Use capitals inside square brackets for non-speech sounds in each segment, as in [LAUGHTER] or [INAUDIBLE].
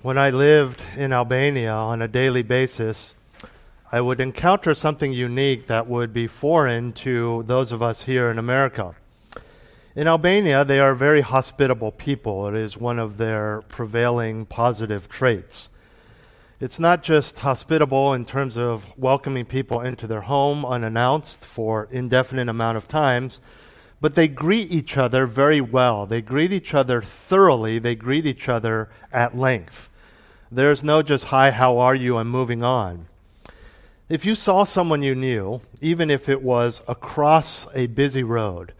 when I lived in Albania on a daily basis, I would encounter something unique that would be foreign to those of us here in America. In Albania, they are very hospitable people. It is one of their prevailing positive traits. It's not just hospitable in terms of welcoming people into their home unannounced for indefinite amount of times, but they greet each other very well. They greet each other thoroughly. They greet each other at length. There's no just hi, how are you, I'm moving on. If you saw someone you knew, even if it was across a busy road,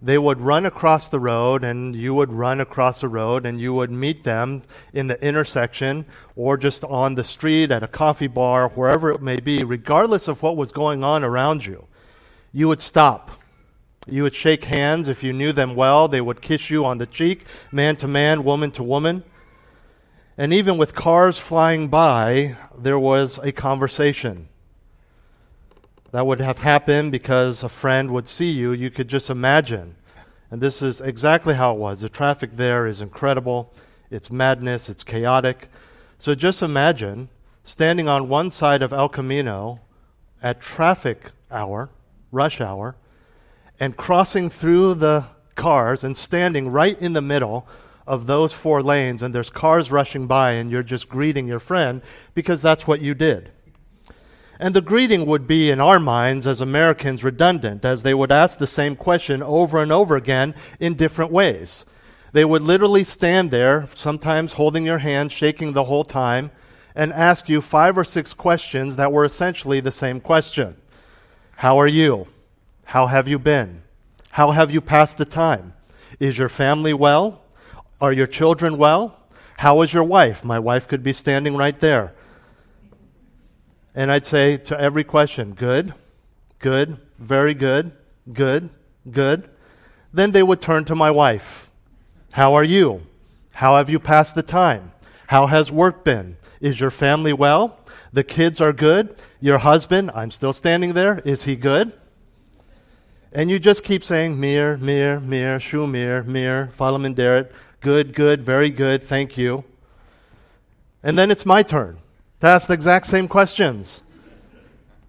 they would run across the road and you would run across the road and you would meet them in the intersection or just on the street at a coffee bar, wherever it may be, regardless of what was going on around you. You would stop. You would shake hands if you knew them well. They would kiss you on the cheek, man to man, woman to woman. And even with cars flying by, there was a conversation. That would have happened because a friend would see you. You could just imagine. And this is exactly how it was. The traffic there is incredible. It's madness. It's chaotic. So just imagine standing on one side of El Camino at traffic hour, rush hour, and crossing through the cars and standing right in the middle of those four lanes, and there's cars rushing by, and you're just greeting your friend because that's what you did. And the greeting would be, in our minds as Americans, redundant, as they would ask the same question over and over again in different ways. They would literally stand there, sometimes holding your hand, shaking the whole time, and ask you five or six questions that were essentially the same question How are you? How have you been? How have you passed the time? Is your family well? Are your children well? How is your wife? My wife could be standing right there. And I'd say to every question, good, good, very good, good, good. Then they would turn to my wife. How are you? How have you passed the time? How has work been? Is your family well? The kids are good? Your husband, I'm still standing there, is he good? And you just keep saying, Mir, Mir, Mir, Shumir, Mir, Falamandarit, good, good, very good, thank you. And then it's my turn to ask the exact same questions.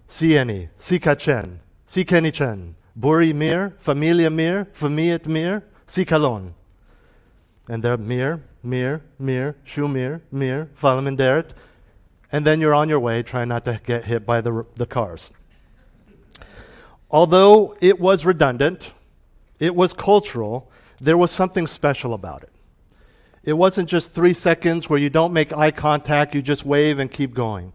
Sieni, Sikachen, Sikenichen, Buri Mir, Familia Mir, Familiet Mir, Sikalon. And they're Mir, Mir, Mir, Shumir, Mir, Falaminderet. And then you're on your way trying not to get hit by the, the cars. Although it was redundant, it was cultural, there was something special about it. It wasn't just three seconds where you don't make eye contact, you just wave and keep going.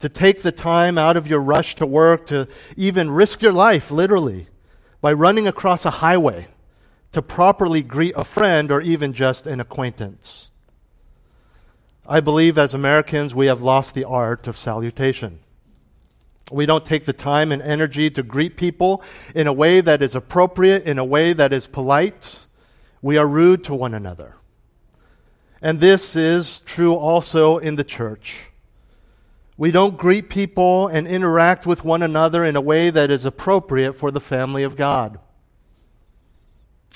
To take the time out of your rush to work, to even risk your life, literally, by running across a highway to properly greet a friend or even just an acquaintance. I believe as Americans we have lost the art of salutation. We don't take the time and energy to greet people in a way that is appropriate, in a way that is polite. We are rude to one another. And this is true also in the church. We don't greet people and interact with one another in a way that is appropriate for the family of God.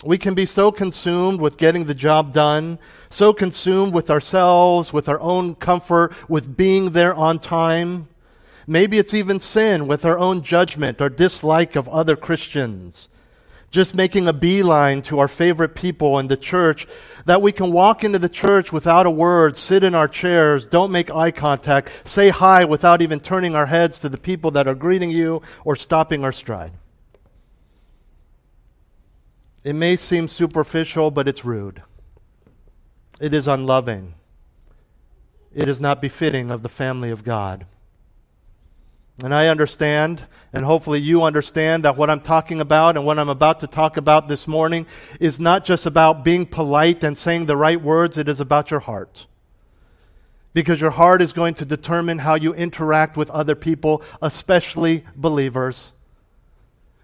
We can be so consumed with getting the job done, so consumed with ourselves, with our own comfort, with being there on time. Maybe it's even sin with our own judgment or dislike of other Christians just making a beeline to our favorite people in the church, that we can walk into the church without a word, sit in our chairs, don't make eye contact, say hi without even turning our heads to the people that are greeting you or stopping our stride. It may seem superficial, but it's rude. It is unloving. It is not befitting of the family of God. And I understand, and hopefully you understand, that what I'm talking about and what I'm about to talk about this morning is not just about being polite and saying the right words, it is about your heart. Because your heart is going to determine how you interact with other people, especially believers.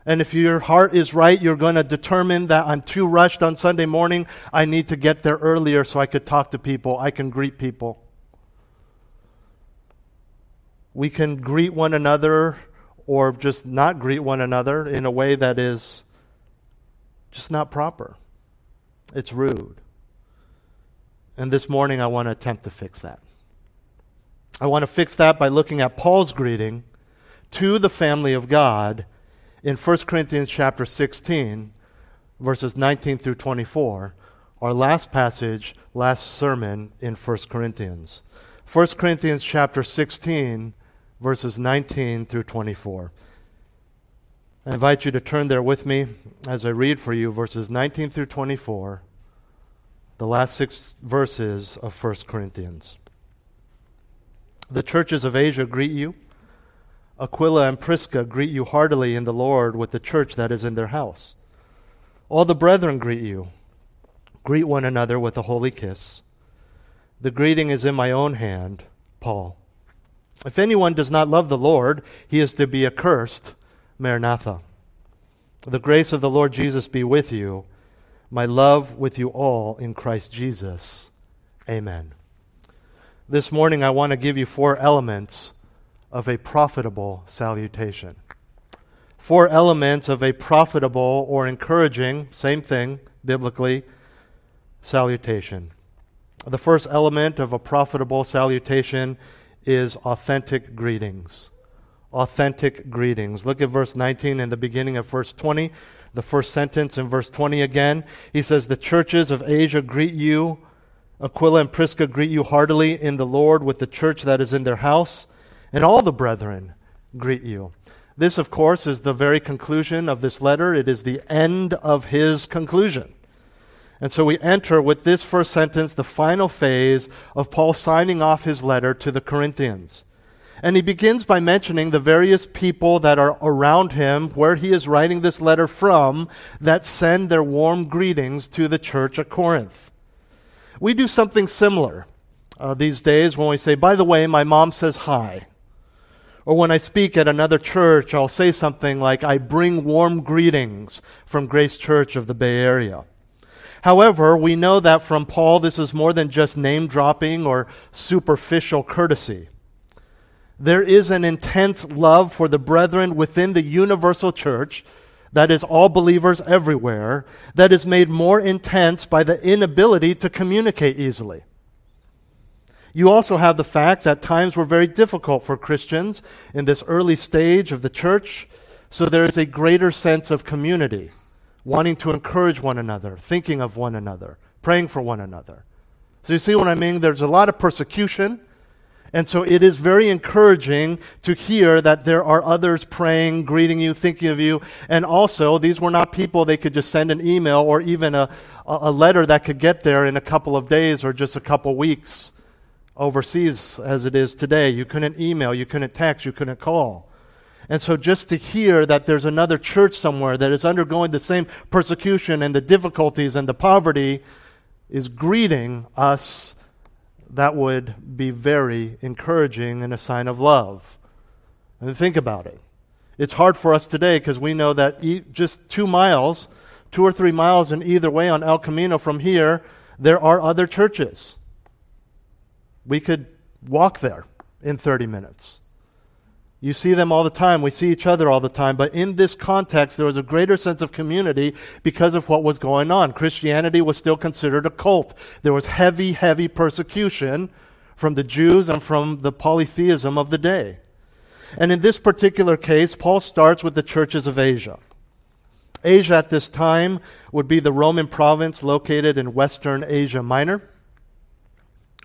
And if your heart is right, you're going to determine that I'm too rushed on Sunday morning. I need to get there earlier so I could talk to people, I can greet people we can greet one another or just not greet one another in a way that is just not proper. It's rude. And this morning I want to attempt to fix that. I want to fix that by looking at Paul's greeting to the family of God in 1 Corinthians chapter 16, verses 19 through 24, our last passage, last sermon in 1 Corinthians. 1 Corinthians chapter 16, verses 19 through 24. I invite you to turn there with me as I read for you verses 19 through 24, the last six verses of 1 Corinthians. The churches of Asia greet you. Aquila and Prisca greet you heartily in the Lord with the church that is in their house. All the brethren greet you. Greet one another with a holy kiss. The greeting is in my own hand, Paul. If anyone does not love the Lord, he is to be accursed. Maranatha. The grace of the Lord Jesus be with you. My love with you all in Christ Jesus. Amen. This morning, I want to give you four elements of a profitable salutation. Four elements of a profitable or encouraging, same thing biblically, salutation. The first element of a profitable salutation is authentic greetings. Authentic greetings. Look at verse 19 and the beginning of verse 20. The first sentence in verse 20 again. He says, The churches of Asia greet you Aquila and Prisca greet you heartily in the Lord with the church that is in their house, and all the brethren greet you. This, of course, is the very conclusion of this letter. It is the end of his conclusion. And so we enter with this first sentence the final phase of Paul signing off his letter to the Corinthians. And he begins by mentioning the various people that are around him, where he is writing this letter from, that send their warm greetings to the church at Corinth. We do something similar uh, these days when we say, by the way, my mom says hi. Or when I speak at another church, I'll say something like, I bring warm greetings from Grace Church of the Bay Area. However, we know that from Paul, this is more than just name dropping or superficial courtesy. There is an intense love for the brethren within the universal church that is all believers everywhere, that is made more intense by the inability to communicate easily. You also have the fact that times were very difficult for Christians in this early stage of the church, so there is a greater sense of community, wanting to encourage one another, thinking of one another, praying for one another. So you see what I mean? There's a lot of persecution and so it is very encouraging to hear that there are others praying, greeting you, thinking of you. And also, these were not people they could just send an email or even a, a letter that could get there in a couple of days or just a couple weeks overseas as it is today. You couldn't email, you couldn't text, you couldn't call. And so just to hear that there's another church somewhere that is undergoing the same persecution and the difficulties and the poverty is greeting us that would be very encouraging and a sign of love. And think about it. It's hard for us today because we know that e- just two miles, two or three miles in either way on El Camino from here, there are other churches. We could walk there in 30 minutes. You see them all the time. We see each other all the time. But in this context, there was a greater sense of community because of what was going on. Christianity was still considered a cult. There was heavy, heavy persecution from the Jews and from the polytheism of the day. And in this particular case, Paul starts with the churches of Asia. Asia at this time would be the Roman province located in western Asia Minor.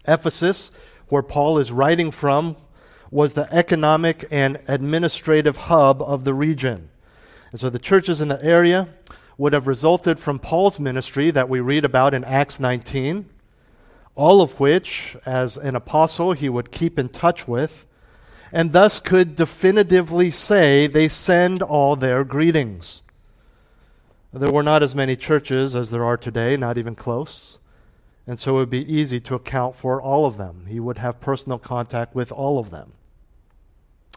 Ephesus, where Paul is writing from, was the economic and administrative hub of the region. And so the churches in the area would have resulted from Paul's ministry that we read about in Acts 19, all of which, as an apostle, he would keep in touch with, and thus could definitively say they send all their greetings. There were not as many churches as there are today, not even close. And so it would be easy to account for all of them. He would have personal contact with all of them.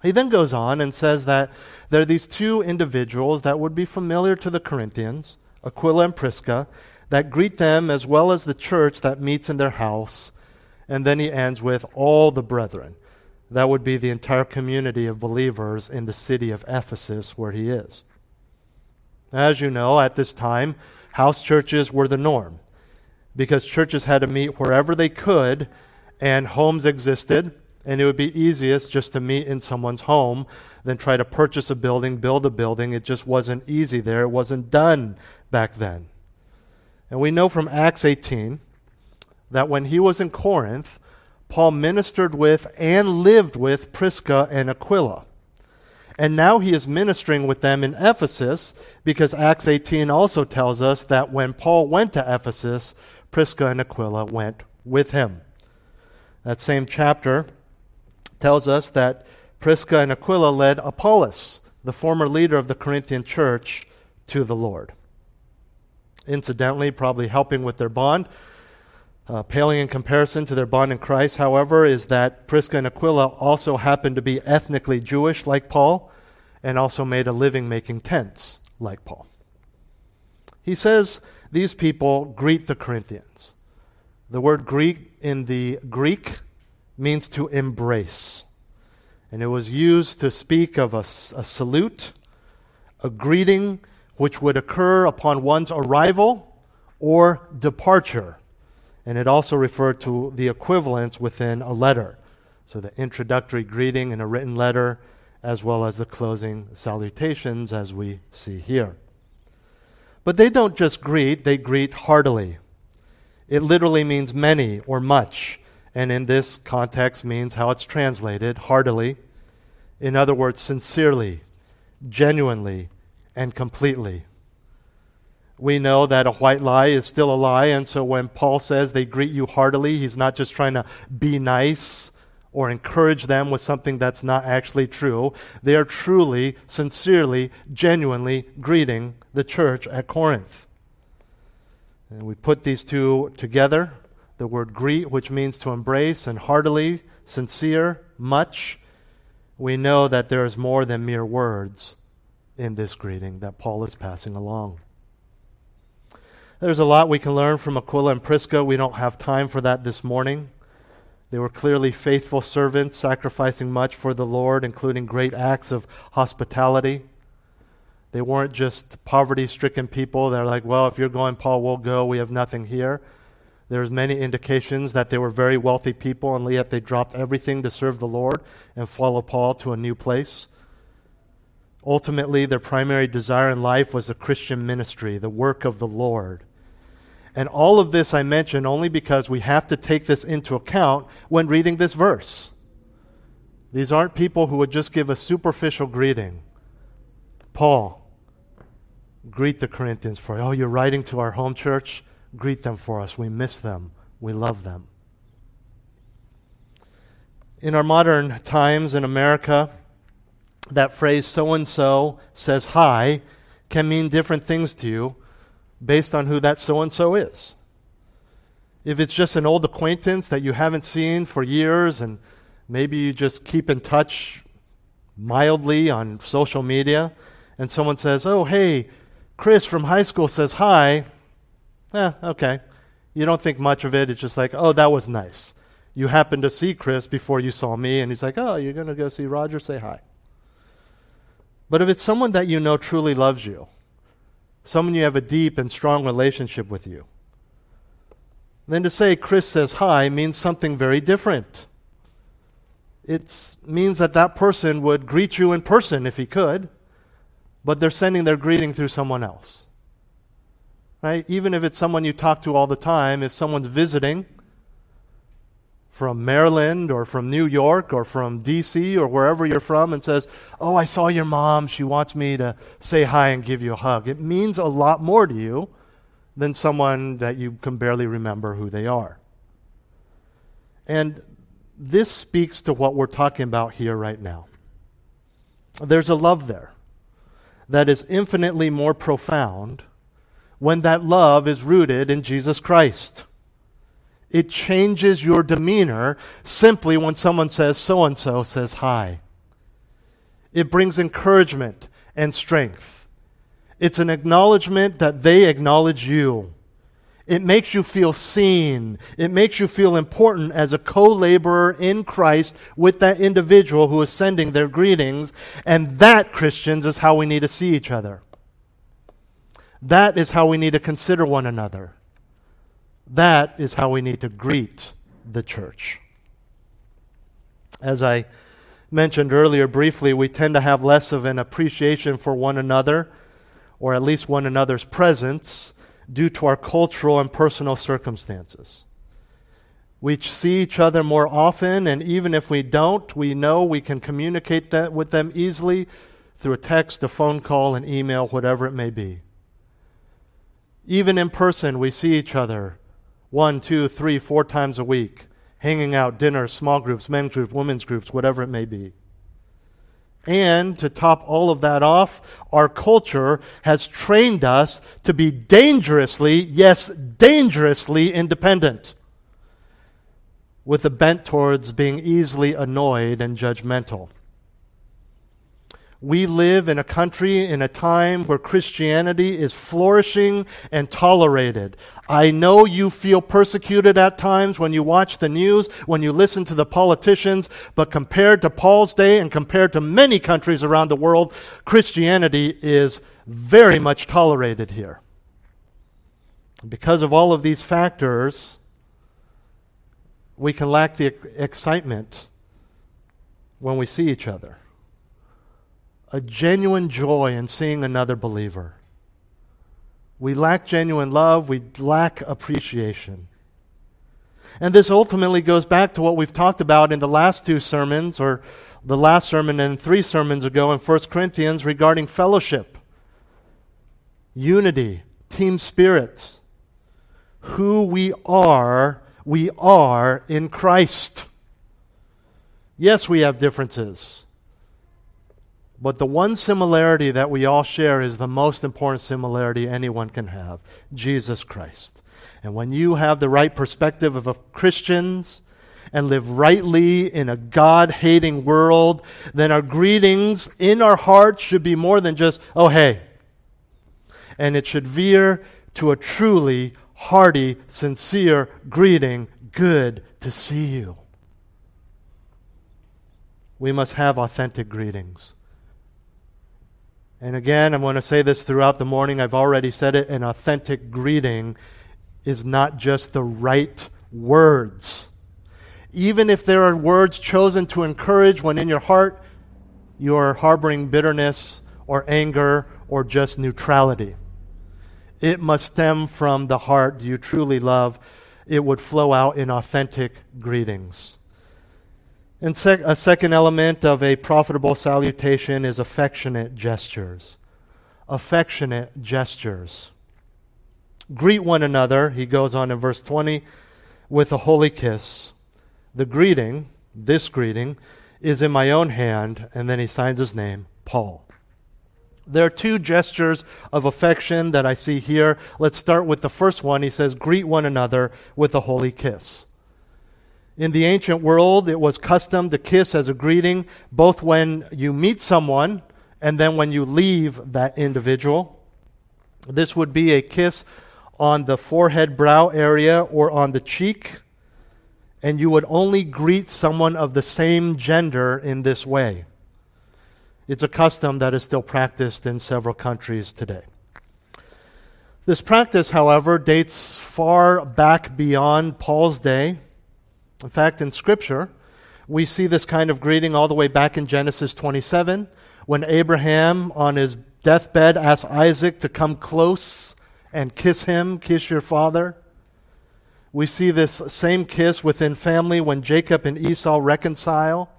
He then goes on and says that there are these two individuals that would be familiar to the Corinthians, Aquila and Prisca, that greet them as well as the church that meets in their house. And then he ends with all the brethren. That would be the entire community of believers in the city of Ephesus where he is. As you know, at this time, house churches were the norm. because churches had to meet wherever they could, and homes existed, and it would be easiest just to meet in someone's home than try to purchase a building, build a building. It just wasn't easy there. It wasn't done back then. And we know from Acts 18 that when he was in Corinth, Paul ministered with and lived with Prisca and Aquila. And now he is ministering with them in Ephesus because Acts 18 also tells us that when Paul went to Ephesus, Prisca and Aquila went with him. That same chapter tells us that Prisca and Aquila led Apollos, the former leader of the Corinthian church, to the Lord. Incidentally, probably helping with their bond, uh, paling in comparison to their bond in Christ, however, is that Prisca and Aquila also happened to be ethnically Jewish, like Paul, and also made a living making tents, like Paul. He says these people greet the Corinthians. The word Greek in the Greek means to embrace. And it was used to speak of a, a salute, a greeting which would occur upon one's arrival or departure. And it also referred to the equivalents within a letter. So the introductory greeting in a written letter, as well as the closing salutations, as we see here. But they don't just greet, they greet heartily. It literally means many or much, and in this context means how it's translated heartily. In other words, sincerely, genuinely, and completely. We know that a white lie is still a lie, and so when Paul says they greet you heartily, he's not just trying to be nice or encourage them with something that's not actually true. They are truly, sincerely, genuinely greeting the church at Corinth. And we put these two together the word greet, which means to embrace, and heartily, sincere, much. We know that there is more than mere words in this greeting that Paul is passing along. There's a lot we can learn from Aquila and Prisca. We don't have time for that this morning. They were clearly faithful servants, sacrificing much for the Lord, including great acts of hospitality. They weren't just poverty stricken people. They're like, well, if you're going, Paul, we'll go. We have nothing here. There's many indications that they were very wealthy people, and yet they dropped everything to serve the Lord and follow Paul to a new place. Ultimately, their primary desire in life was the Christian ministry, the work of the Lord. And all of this I mention only because we have to take this into account when reading this verse. These aren't people who would just give a superficial greeting. Paul, greet the Corinthians for, oh, you're writing to our home church? Greet them for us. We miss them. We love them. In our modern times in America, that phrase so and so says hi can mean different things to you based on who that so and so is. If it's just an old acquaintance that you haven't seen for years and maybe you just keep in touch mildly on social media and someone says, Oh, hey, Chris from high school says hi, eh, okay. You don't think much of it. It's just like, oh, that was nice. You happened to see Chris before you saw me, and he's like, oh, you're going to go see Roger? Say hi. But if it's someone that you know truly loves you, someone you have a deep and strong relationship with you, then to say Chris says hi means something very different. It means that that person would greet you in person if he could, but they're sending their greeting through someone else. Right? Even if it's someone you talk to all the time, if someone's visiting from Maryland or from New York or from DC or wherever you're from and says, Oh, I saw your mom. She wants me to say hi and give you a hug. It means a lot more to you than someone that you can barely remember who they are. And this speaks to what we're talking about here right now. There's a love there that is infinitely more profound when that love is rooted in Jesus Christ. It changes your demeanor simply when someone says, so and so says hi. It brings encouragement and strength. It's an acknowledgement that they acknowledge you. It makes you feel seen. It makes you feel important as a co laborer in Christ with that individual who is sending their greetings. And that, Christians, is how we need to see each other. That is how we need to consider one another. That is how we need to greet the church. As I mentioned earlier briefly, we tend to have less of an appreciation for one another, or at least one another's presence, due to our cultural and personal circumstances. We see each other more often, and even if we don't, we know we can communicate that with them easily through a text, a phone call, an email, whatever it may be. Even in person, we see each other one, two, three, four times a week, hanging out, dinners, small groups, men's groups, women's groups, whatever it may be. And to top all of that off, our culture has trained us to be dangerously, yes, dangerously independent, with a bent towards being easily annoyed and judgmental. We live in a country in a time where Christianity is flourishing and tolerated. I know you feel persecuted at times when you watch the news, when you listen to the politicians, but compared to Paul's day and compared to many countries around the world, Christianity is very much tolerated here. Because of all of these factors, we can lack the excitement when we see each other a genuine joy in seeing another believer. We lack genuine love, we lack appreciation. And this ultimately goes back to what we've talked about in the last two sermons, or the last sermon and three sermons ago in 1 Corinthians regarding fellowship, unity, team spirit. Who we are, we are in Christ. Yes, we have differences. But the one similarity that we all share is the most important similarity anyone can have Jesus Christ. And when you have the right perspective of Christians and live rightly in a God hating world, then our greetings in our hearts should be more than just, oh, hey. And it should veer to a truly hearty, sincere greeting. Good to see you. We must have authentic greetings. And again, I'm going to say this throughout the morning. I've already said it. An authentic greeting is not just the right words. Even if there are words chosen to encourage when in your heart you are harboring bitterness or anger or just neutrality, it must stem from the heart you truly love. It would flow out in authentic greetings. And sec- a second element of a profitable salutation is affectionate gestures. Affectionate gestures. Greet one another, he goes on in verse 20, with a holy kiss. The greeting, this greeting, is in my own hand, and then he signs his name, Paul. There are two gestures of affection that I see here. Let's start with the first one. He says, Greet one another with a holy kiss. In the ancient world, it was custom to kiss as a greeting, both when you meet someone and then when you leave that individual. This would be a kiss on the forehead, brow area, or on the cheek. And you would only greet someone of the same gender in this way. It's a custom that is still practiced in several countries today. This practice, however, dates far back beyond Paul's day. In fact, in Scripture, we see this kind of greeting all the way back in Genesis 27 when Abraham, on his deathbed, asked Isaac to come close and kiss him, kiss your father. We see this same kiss within family when Jacob and Esau reconcile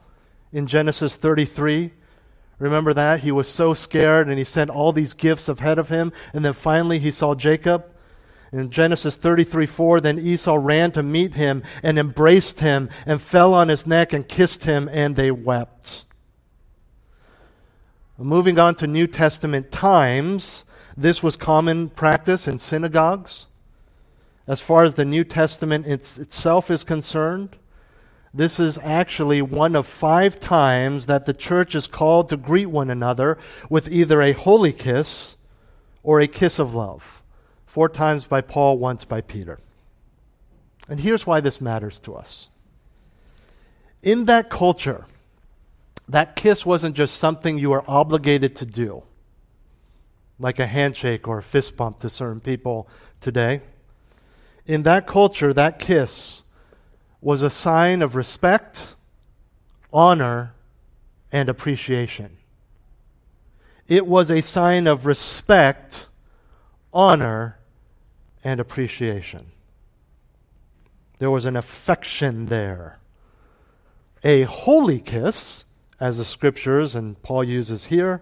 in Genesis 33. Remember that? He was so scared and he sent all these gifts ahead of him. And then finally he saw Jacob in Genesis 33 4, then Esau ran to meet him and embraced him and fell on his neck and kissed him, and they wept. Moving on to New Testament times, this was common practice in synagogues. As far as the New Testament it's, itself is concerned, this is actually one of five times that the church is called to greet one another with either a holy kiss or a kiss of love. Four times by Paul, once by Peter. And here's why this matters to us. In that culture, that kiss wasn't just something you were obligated to do, like a handshake or a fist bump to certain people today. In that culture, that kiss was a sign of respect, honor, and appreciation. It was a sign of respect, honor, and appreciation. There was an affection there. A holy kiss, as the scriptures and Paul uses here,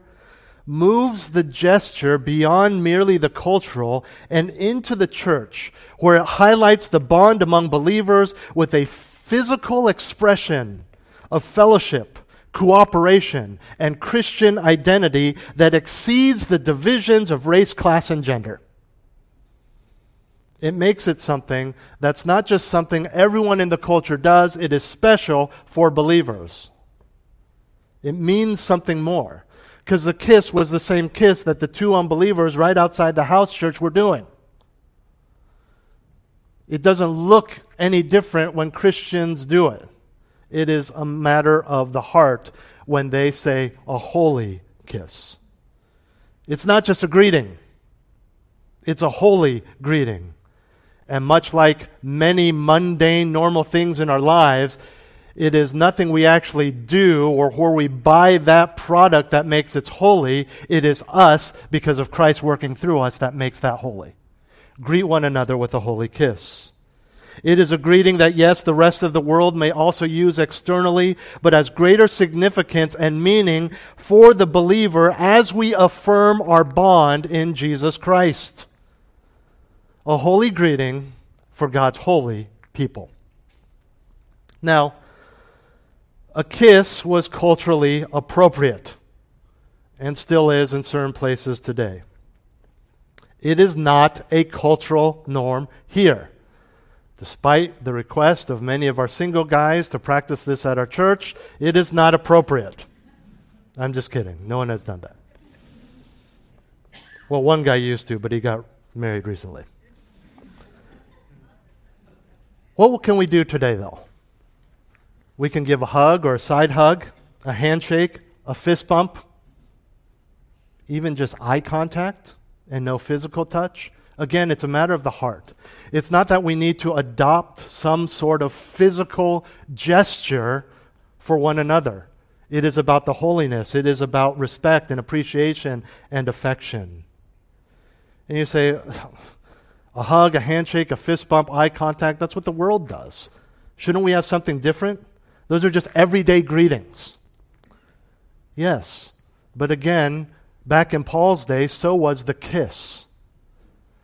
moves the gesture beyond merely the cultural and into the church, where it highlights the bond among believers with a physical expression of fellowship, cooperation, and Christian identity that exceeds the divisions of race, class, and gender. It makes it something that's not just something everyone in the culture does, it is special for believers. It means something more. Because the kiss was the same kiss that the two unbelievers right outside the house church were doing. It doesn't look any different when Christians do it. It is a matter of the heart when they say a holy kiss. It's not just a greeting, it's a holy greeting. And much like many mundane, normal things in our lives, it is nothing we actually do or where we buy that product that makes it holy. It is us, because of Christ working through us, that makes that holy. Greet one another with a holy kiss. It is a greeting that, yes, the rest of the world may also use externally, but has greater significance and meaning for the believer as we affirm our bond in Jesus Christ. A holy greeting for God's holy people. Now, a kiss was culturally appropriate and still is in certain places today. It is not a cultural norm here. Despite the request of many of our single guys to practice this at our church, it is not appropriate. I'm just kidding. No one has done that. Well, one guy used to, but he got married recently. What can we do today, though? We can give a hug or a side hug, a handshake, a fist bump, even just eye contact and no physical touch. Again, it's a matter of the heart. It's not that we need to adopt some sort of physical gesture for one another. It is about the holiness, it is about respect and appreciation and affection. And you say, a hug, a handshake, a fist bump, eye contact, that's what the world does. Shouldn't we have something different? Those are just everyday greetings. Yes, but again, back in Paul's day, so was the kiss.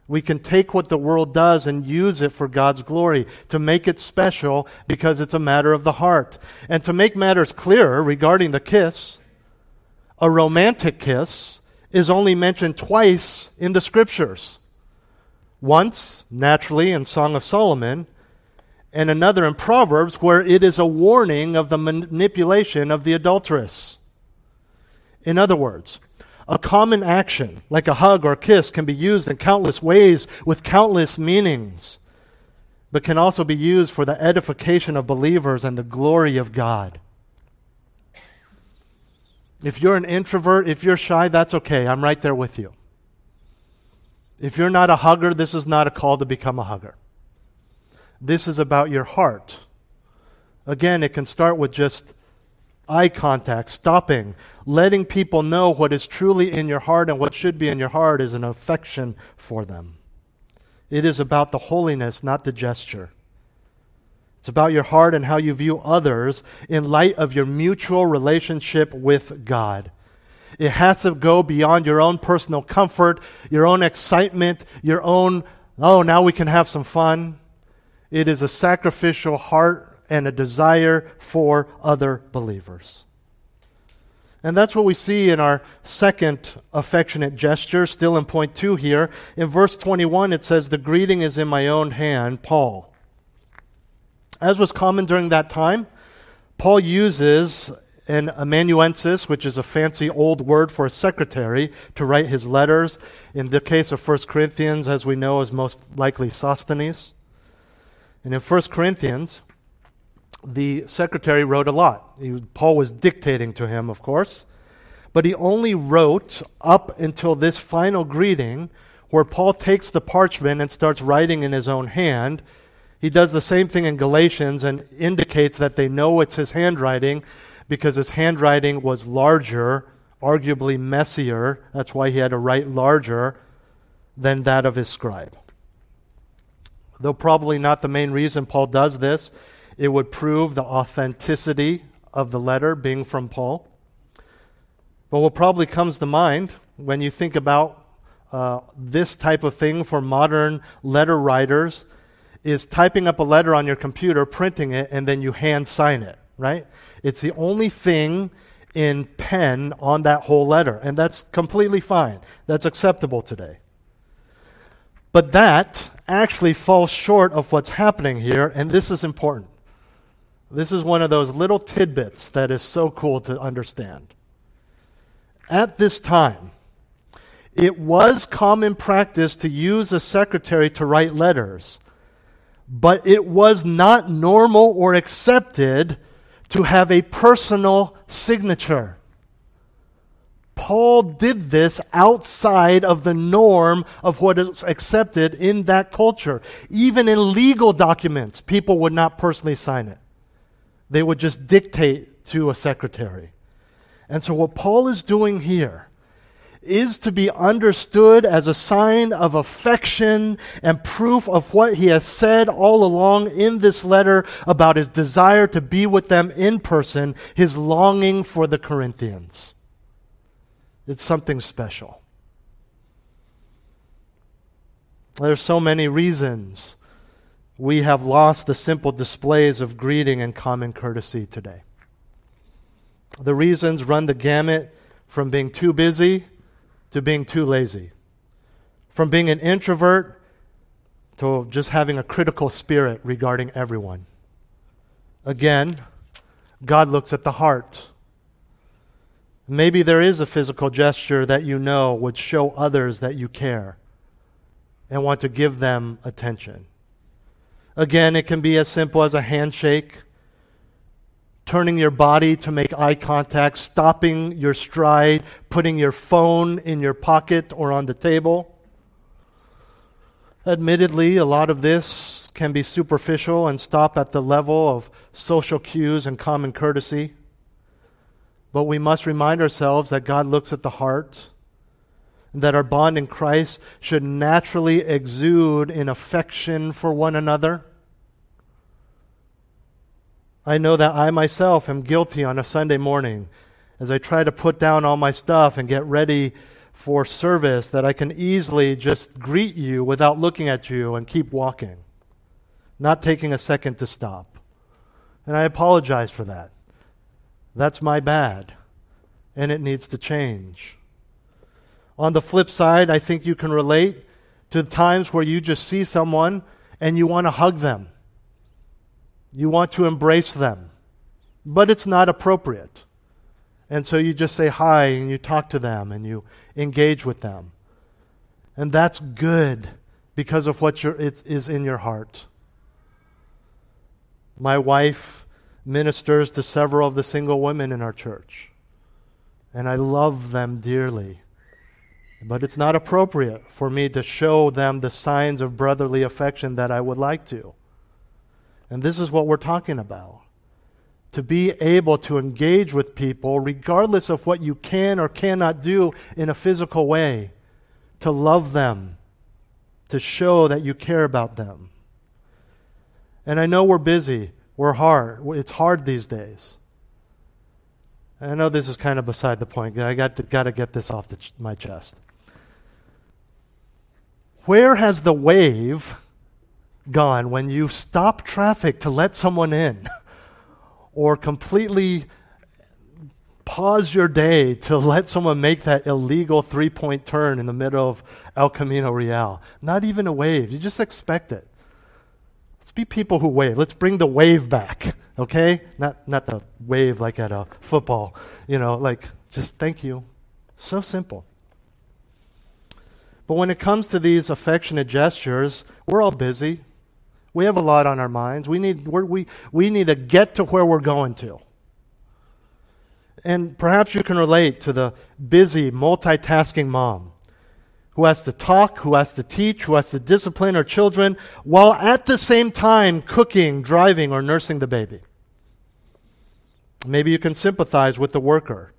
We can take what the world does and use it for God's glory, to make it special because it's a matter of the heart. And to make matters clearer regarding the kiss, a romantic kiss is only mentioned twice in the scriptures. Once, naturally, in Song of Solomon, and another in Proverbs, where it is a warning of the manipulation of the adulteress. In other words, a common action, like a hug or a kiss, can be used in countless ways with countless meanings, but can also be used for the edification of believers and the glory of God. If you're an introvert, if you're shy, that's okay. I'm right there with you. If you're not a hugger, this is not a call to become a hugger. This is about your heart. Again, it can start with just eye contact, stopping, letting people know what is truly in your heart and what should be in your heart is an affection for them. It is about the holiness, not the gesture. It's about your heart and how you view others in light of your mutual relationship with God. It has to go beyond your own personal comfort, your own excitement, your own, oh, now we can have some fun. It is a sacrificial heart and a desire for other believers. And that's what we see in our second affectionate gesture, still in point two here. In verse 21, it says, The greeting is in my own hand, Paul. As was common during that time, Paul uses an amanuensis, which is a fancy old word for a secretary, to write his letters. In the case of 1 Corinthians, as we know, is most likely Sosthenes. And in 1 Corinthians, the secretary wrote a lot. He, Paul was dictating to him, of course, but he only wrote up until this final greeting where Paul takes the parchment and starts writing in his own hand. He does the same thing in Galatians and indicates that they know it's his handwriting because his handwriting was larger, arguably messier. That's why he had to write larger than that of his scribe. Though probably not the main reason Paul does this, it would prove the authenticity of the letter being from Paul. But what probably comes to mind when you think about uh, this type of thing for modern letter writers is typing up a letter on your computer, printing it, and then you hand sign it, right? It's the only thing in pen on that whole letter, and that's completely fine. That's acceptable today. But that actually falls short of what's happening here, and this is important. This is one of those little tidbits that is so cool to understand. At this time, it was common practice to use a secretary to write letters, but it was not normal or accepted to have a personal signature. Paul did this outside of the norm of what is accepted in that culture. Even in legal documents, people would not personally sign it. They would just dictate to a secretary. And so, what Paul is doing here is to be understood as a sign of affection and proof of what he has said all along in this letter about his desire to be with them in person, his longing for the Corinthians. It's something special. There's so many reasons we have lost the simple displays of greeting and common courtesy today. The reasons run the gamut from being too busy to being too lazy, from being an introvert to just having a critical spirit regarding everyone. Again, God looks at the heart. Maybe there is a physical gesture that you know would show others that you care and want to give them attention. Again, it can be as simple as a handshake, turning your body to make eye contact, stopping your stride, putting your phone in your pocket or on the table. Admittedly, a lot of this can be superficial and stop at the level of social cues and common courtesy. But we must remind ourselves that God looks at the heart, and that our bond in Christ should naturally exude in affection for one another. I know that I myself am guilty on a Sunday morning as I try to put down all my stuff and get ready for service that I can easily just greet you without looking at you and keep walking, not taking a second to stop. And I apologize for that. That's my bad, and it needs to change. On the flip side, I think you can relate to the times where you just see someone and you want to hug them. You want to embrace them, but it's not appropriate. And so you just say hi and you talk to them and you engage with them. And that's good because of what is in your heart. My wife ministers to several of the single women in our church. And I love them dearly. But it's not appropriate for me to show them the signs of brotherly affection that I would like to. And this is what we're talking about. To be able to engage with people, regardless of what you can or cannot do in a physical way, to love them, to show that you care about them. And I know we're busy, we're hard. It's hard these days. I know this is kind of beside the point. I got to, got to get this off ch- my chest. Where has the wave gone when you stop traffic to let someone in [LAUGHS] or completely pause your day to let someone make that illegal three point turn in the middle of El Camino Real? Not even a wave. You just expect it. Let's be people who wave. Let's bring the wave back, [LAUGHS] okay? Not, not the wave like at a football, you know, like just thank you. So simple. But when it comes to these affectionate gestures, we're all busy. We have a lot on our minds. We need, we we need to get to where we're going to. And perhaps you can relate to the busy, multitasking mom who has to talk, who has to teach, who has to discipline her children, while at the same time cooking, driving, or nursing the baby. Maybe you can sympathize with the worker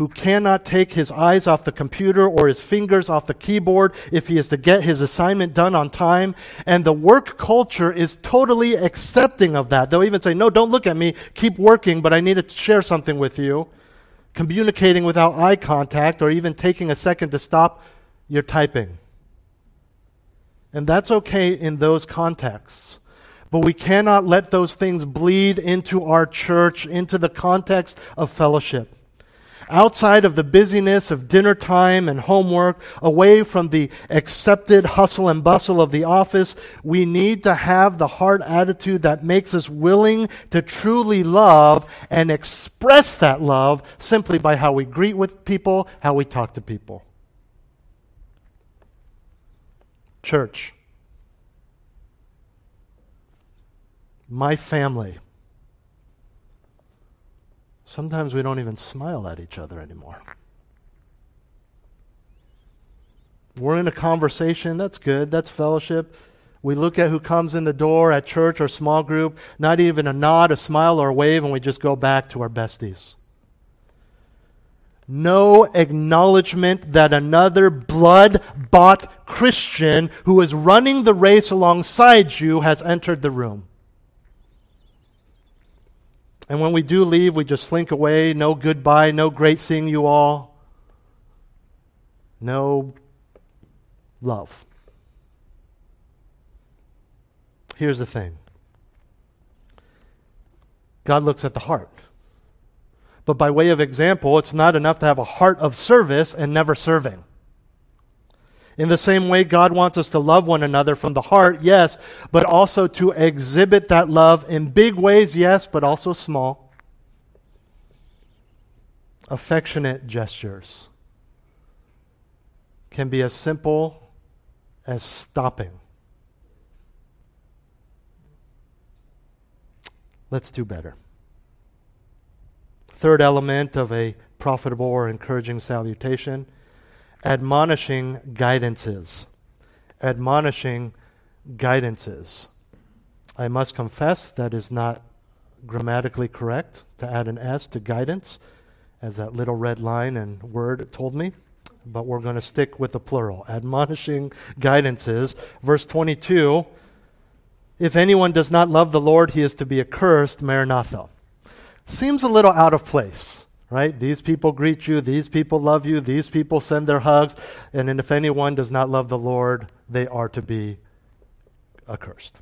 who cannot take his eyes off the computer or his fingers off the keyboard if he is to get his assignment done on time. And the work culture is totally accepting of that. They'll even say, No, don't look at me. Keep working, but I need to share something with you. Communicating without eye contact or even taking a second to stop your typing. And that's okay in those contexts. But we cannot let those things bleed into our church, into the context of fellowship outside of the busyness of dinner time and homework, away from the accepted hustle and bustle of the office, we need to have the heart attitude that makes us willing to truly love and express that love simply by how we greet with people, how we talk to people. Church, my family Sometimes we don't even smile at each other anymore. We're in a conversation, that's good, that's fellowship. We look at who comes in the door at church or small group, not even a nod, a smile, or a wave, and we just go back to our besties. No acknowledgement that another blood bought Christian who is running the race alongside you has entered the room. And when we do leave, we just slink away. No goodbye, no great seeing you all. No love. Here's the thing God looks at the heart. But by way of example, it's not enough to have a heart of service and never serving. In the same way, God wants us to love one another from the heart, yes, but also to exhibit that love in big ways, yes, but also small. Affectionate gestures can be as simple as stopping. Let's do better. Third element of a profitable or encouraging salutation admonishing guidances. Admonishing guidances. I must confess that is not grammatically correct to add an S to guidance, as that little red line and word told me. But we're going to stick with the plural. Admonishing guidances. Verse 22 If anyone does not love the Lord, he is to be accursed. Maranatha. Seems a little out of place right? These people greet you, these people love you, these people send their hugs, and if anyone does not love the Lord, they are to be accursed.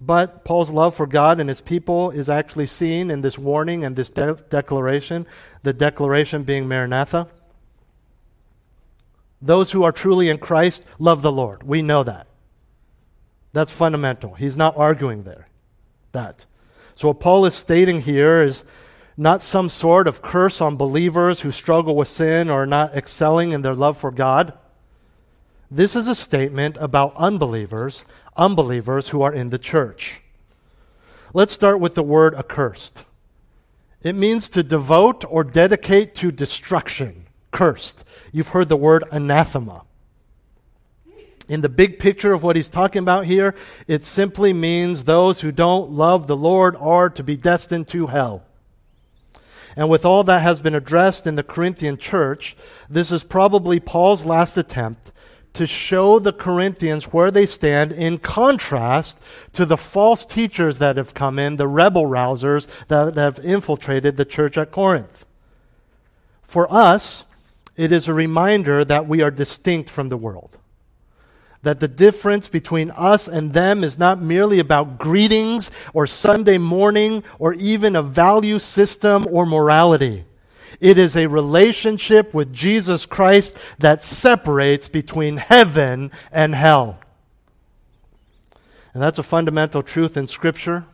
But Paul's love for God and his people is actually seen in this warning and this de- declaration, the declaration being Maranatha. Those who are truly in Christ love the Lord. We know that. That's fundamental. He's not arguing there. That. So what Paul is stating here is not some sort of curse on believers who struggle with sin or are not excelling in their love for God. This is a statement about unbelievers, unbelievers who are in the church. Let's start with the word accursed. It means to devote or dedicate to destruction, cursed. You've heard the word anathema. In the big picture of what he's talking about here, it simply means those who don't love the Lord are to be destined to hell. And with all that has been addressed in the Corinthian church, this is probably Paul's last attempt to show the Corinthians where they stand in contrast to the false teachers that have come in, the rebel rousers that have infiltrated the church at Corinth. For us, it is a reminder that we are distinct from the world that the difference between us and them is not merely about greetings or Sunday morning or even a value system or morality. It is a relationship with Jesus Christ that separates between heaven and hell. And that's a fundamental truth in Scripture.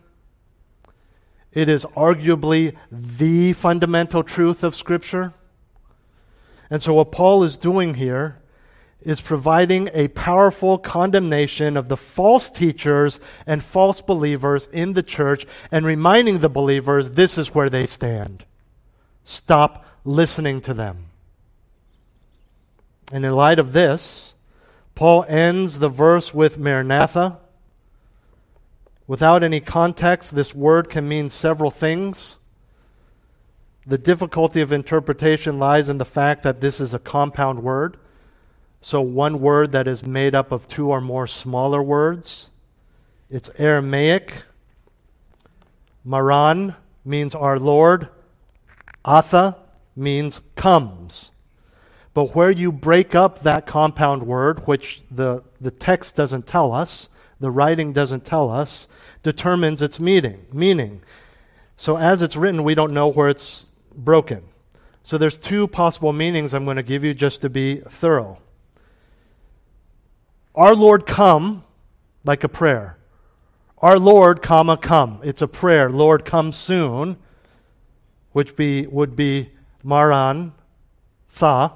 It is arguably the fundamental truth of Scripture. And so, what Paul is doing here is providing a powerful condemnation of the false teachers and false believers in the church and reminding the believers this is where they stand. Stop listening to them. And in light of this, Paul ends the verse with Maranatha. Without any context, this word can mean several things. The difficulty of interpretation lies in the fact that this is a compound word. So, one word that is made up of two or more smaller words. It's Aramaic. Maran means our Lord. Atha means comes. But where you break up that compound word, which the, the text doesn't tell us, the writing doesn't tell us, determines its meaning. Meaning. So as it's written, we don't know where it's broken. So there's two possible meanings I'm going to give you just to be thorough. Our Lord come like a prayer. Our Lord, comma, come. It's a prayer. Lord, come soon, which be, would be Maran, Tha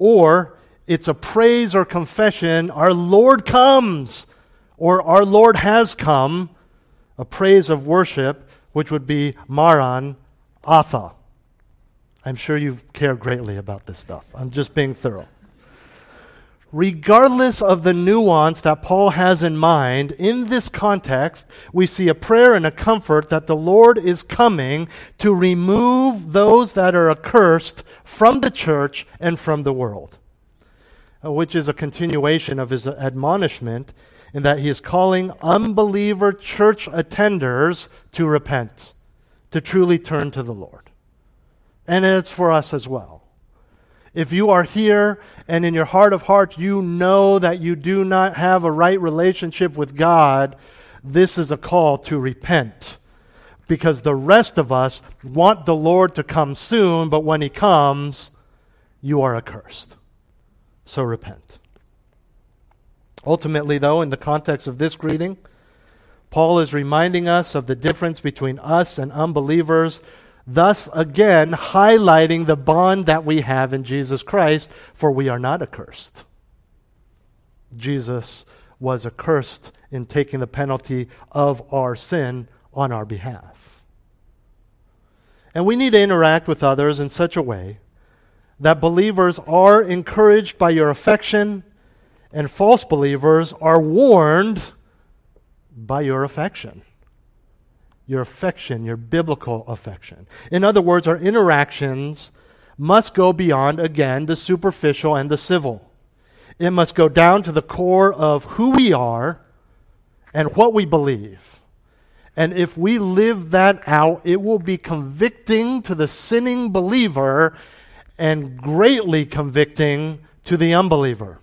or it's a praise or confession, our Lord comes, or our Lord has come, a praise of worship, which would be Maran Atha. I'm sure you care greatly about this stuff. I'm just being thorough. Regardless of the nuance that Paul has in mind, in this context, we see a prayer and a comfort that the Lord is coming to remove those that are accursed from the church and from the world, uh, which is a continuation of his admonishment in that he is calling unbeliever church attenders to repent, to truly turn to the Lord. And it's for us as well. If you are here and in your heart of hearts you know that you do not have a right relationship with God, this is a call to repent because the rest of us want the Lord to come soon, but when He comes, you are accursed. So repent. Ultimately, though, in the context of this greeting, Paul is reminding us of the difference between us and unbelievers, thus again highlighting the bond that we have in Jesus Christ, for we are not accursed. Jesus was accursed in taking the penalty of our sin on our behalf. And we need to interact with others in such a way that believers are encouraged by your affection and false believers are warned by your affection. Your affection, your biblical affection. In other words, our interactions must go beyond, again, the superficial and the civil. It must go down to the core of who we are and what we believe. And if we live that out, it will be convicting to the sinning believer and greatly convicting to the unbeliever.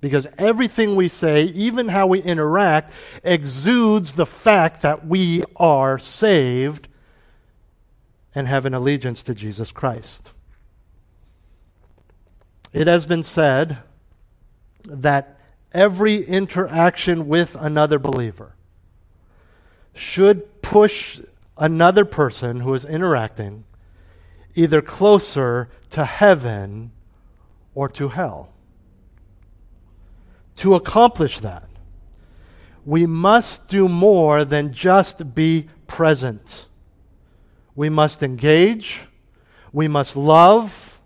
Because everything we say, even how we interact, exudes the fact that we are saved and have an allegiance to Jesus Christ. It has been said that every interaction with another believer should push another person who is interacting either closer to heaven or to hell. To accomplish that, we must do more than just be present. We must engage, we must love,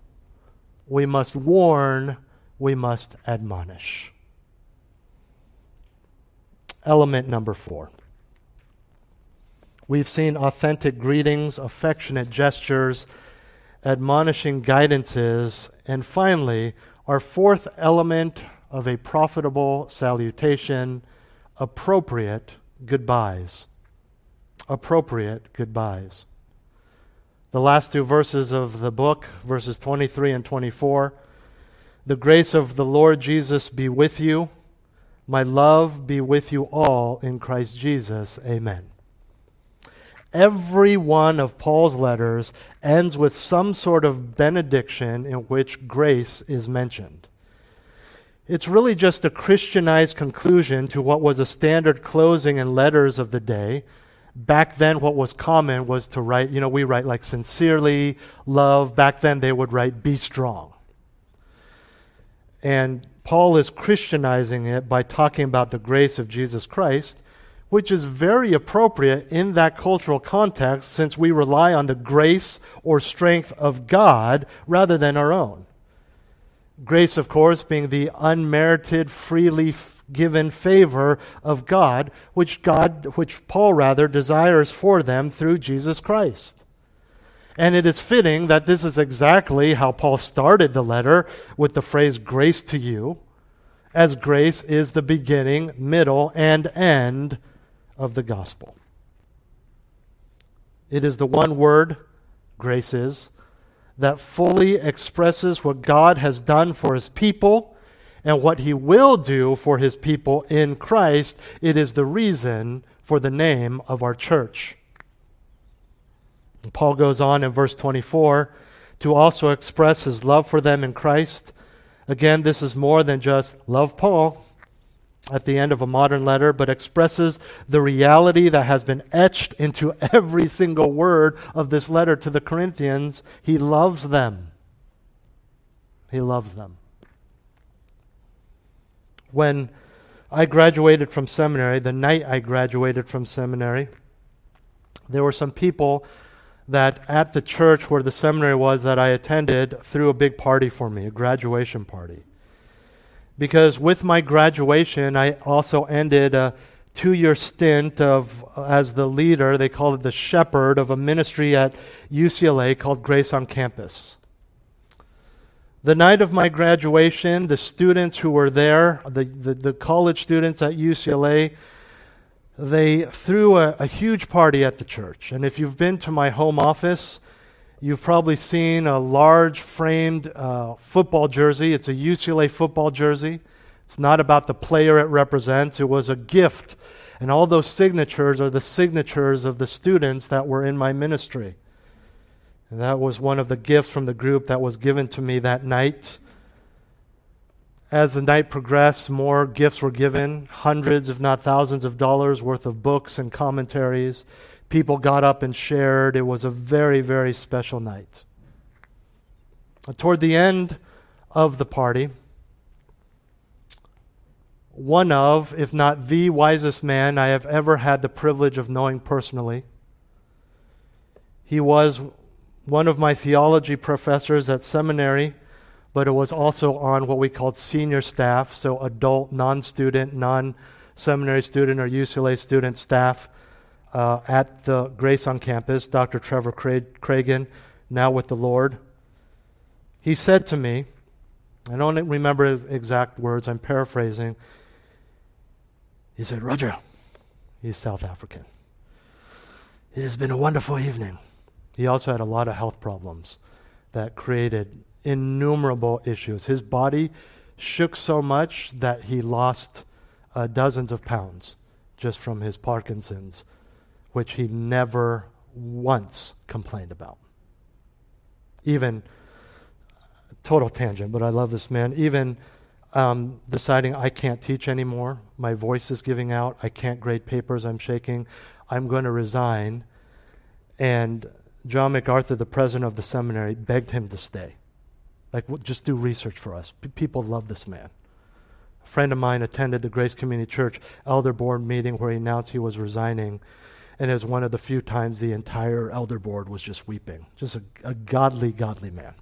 we must warn, we must admonish. Element number four. We've seen authentic greetings, affectionate gestures, admonishing guidances, and finally, our fourth element of a profitable salutation appropriate goodbyes. Appropriate goodbyes. The last two verses of the book, verses 23 and 24. The grace of the Lord Jesus be with you. My love be with you all in Christ Jesus. Amen. Every one of Paul's letters ends with some sort of benediction in which grace is mentioned. It's really just a Christianized conclusion to what was a standard closing in letters of the day. Back then, what was common was to write, you know, we write like sincerely, love. Back then, they would write be strong. And Paul is Christianizing it by talking about the grace of Jesus Christ which is very appropriate in that cultural context since we rely on the grace or strength of God rather than our own. Grace, of course, being the unmerited, freely given favor of God, which God, which Paul rather desires for them through Jesus Christ. And it is fitting that this is exactly how Paul started the letter with the phrase grace to you, as grace is the beginning, middle, and end of the gospel. It is the one word, grace is, that fully expresses what God has done for his people and what he will do for his people in Christ. It is the reason for the name of our church. And Paul goes on in verse 24 to also express his love for them in Christ. Again, this is more than just love Paul at the end of a modern letter, but expresses the reality that has been etched into every single word of this letter to the Corinthians. He loves them. He loves them. When I graduated from seminary, the night I graduated from seminary, there were some people that at the church where the seminary was that I attended threw a big party for me, a graduation party because with my graduation, I also ended a two year stint of as the leader, they call it the shepherd of a ministry at UCLA called Grace on Campus. The night of my graduation, the students who were there, the, the, the college students at UCLA, they threw a, a huge party at the church. And if you've been to my home office, You've probably seen a large framed uh, football jersey. It's a UCLA football jersey. It's not about the player it represents, it was a gift. And all those signatures are the signatures of the students that were in my ministry. And that was one of the gifts from the group that was given to me that night. As the night progressed, more gifts were given hundreds, if not thousands, of dollars worth of books and commentaries people got up and shared. It was a very, very special night. Toward the end of the party, one of, if not the wisest man I have ever had the privilege of knowing personally, he was one of my theology professors at seminary, but it was also on what we called senior staff, so adult, non student, non seminary student, or UCLA student staff uh, at the Grace on campus, Dr. Trevor Craigen, now with the Lord. He said to me, I don't remember his exact words, I'm paraphrasing. He said, Roger, he's South African. It has been a wonderful evening. He also had a lot of health problems that created innumerable issues. His body shook so much that he lost uh, dozens of pounds just from his Parkinson's which he never once complained about. Even, total tangent, but I love this man. Even um, deciding I can't teach anymore, my voice is giving out, I can't grade papers, I'm shaking, I'm going to resign. And John MacArthur, the president of the seminary, begged him to stay. Like, just do research for us. P- people love this man. A friend of mine attended the Grace Community Church elder board meeting where he announced he was resigning and it was one of the few times the entire elder board was just weeping. Just a, a godly, godly man.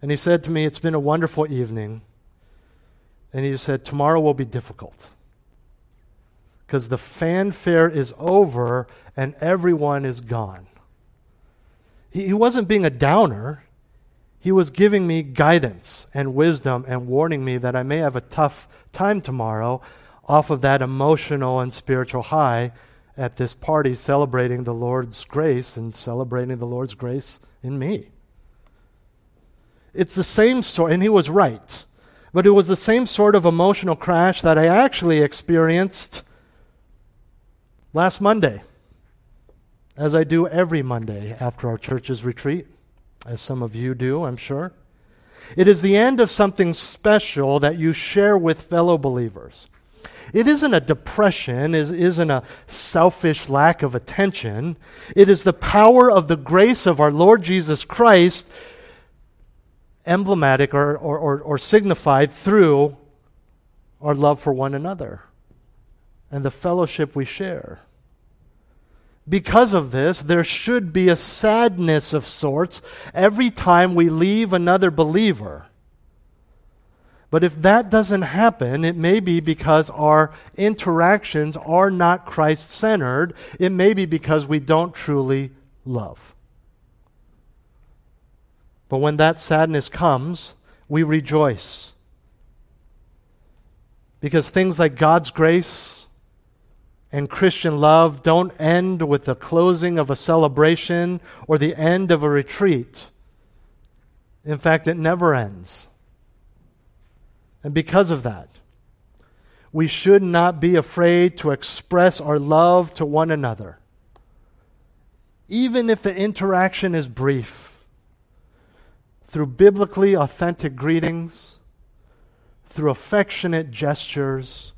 And he said to me, It's been a wonderful evening. And he said, Tomorrow will be difficult. Because the fanfare is over and everyone is gone. He, he wasn't being a downer. He was giving me guidance and wisdom and warning me that I may have a tough time tomorrow off of that emotional and spiritual high at this party celebrating the Lord's grace and celebrating the Lord's grace in me. It's the same sort, and he was right, but it was the same sort of emotional crash that I actually experienced last Monday, as I do every Monday after our church's retreat, as some of you do, I'm sure. It is the end of something special that you share with fellow believers. It isn't a depression, it isn't a selfish lack of attention. It is the power of the grace of our Lord Jesus Christ, emblematic or, or, or, or signified through our love for one another and the fellowship we share. Because of this, there should be a sadness of sorts every time we leave another believer But if that doesn't happen, it may be because our interactions are not Christ centered. It may be because we don't truly love. But when that sadness comes, we rejoice. Because things like God's grace and Christian love don't end with the closing of a celebration or the end of a retreat. In fact, it never ends. And because of that, we should not be afraid to express our love to one another, even if the interaction is brief, through biblically authentic greetings, through affectionate gestures,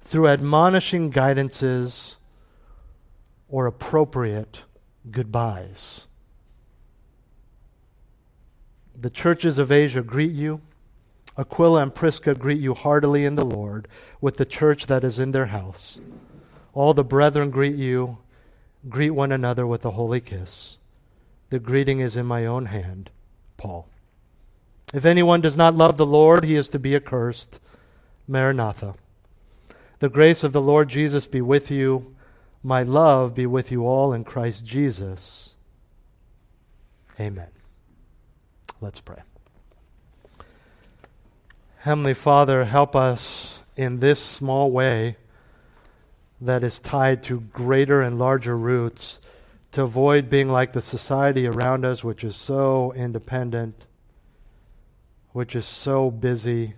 through admonishing guidances, or appropriate goodbyes. The churches of Asia greet you. Aquila and Prisca greet you heartily in the Lord with the church that is in their house. All the brethren greet you. Greet one another with a holy kiss. The greeting is in my own hand. Paul. If anyone does not love the Lord, he is to be accursed. Maranatha. The grace of the Lord Jesus be with you. My love be with you all in Christ Jesus. Amen. Let's pray. Heavenly Father, help us in this small way that is tied to greater and larger roots to avoid being like the society around us, which is so independent, which is so busy,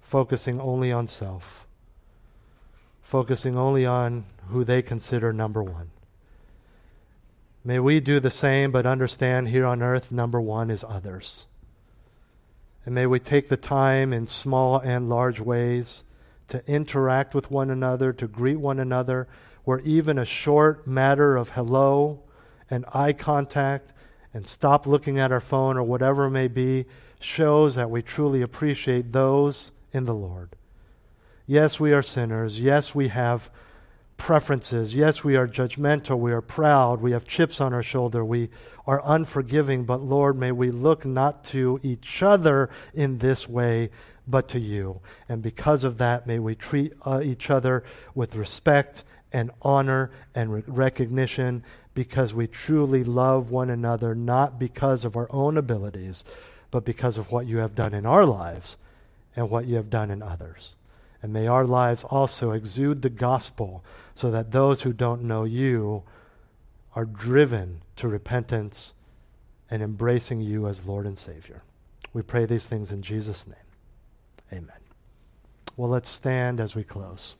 focusing only on self, focusing only on who they consider number one. May we do the same, but understand here on earth, number one is others. And may we take the time in small and large ways to interact with one another, to greet one another, where even a short matter of hello and eye contact and stop looking at our phone or whatever it may be shows that we truly appreciate those in the Lord. Yes, we are sinners. Yes, we have preferences. Yes, we are judgmental. We are proud. We have chips on our shoulder. We are unforgiving. But Lord, may we look not to each other in this way, but to you. And because of that, may we treat uh, each other with respect and honor and re- recognition because we truly love one another, not because of our own abilities, but because of what you have done in our lives and what you have done in others. And may our lives also exude the gospel so that those who don't know you are driven to repentance and embracing you as Lord and Savior. We pray these things in Jesus' name. Amen. Well, let's stand as we close.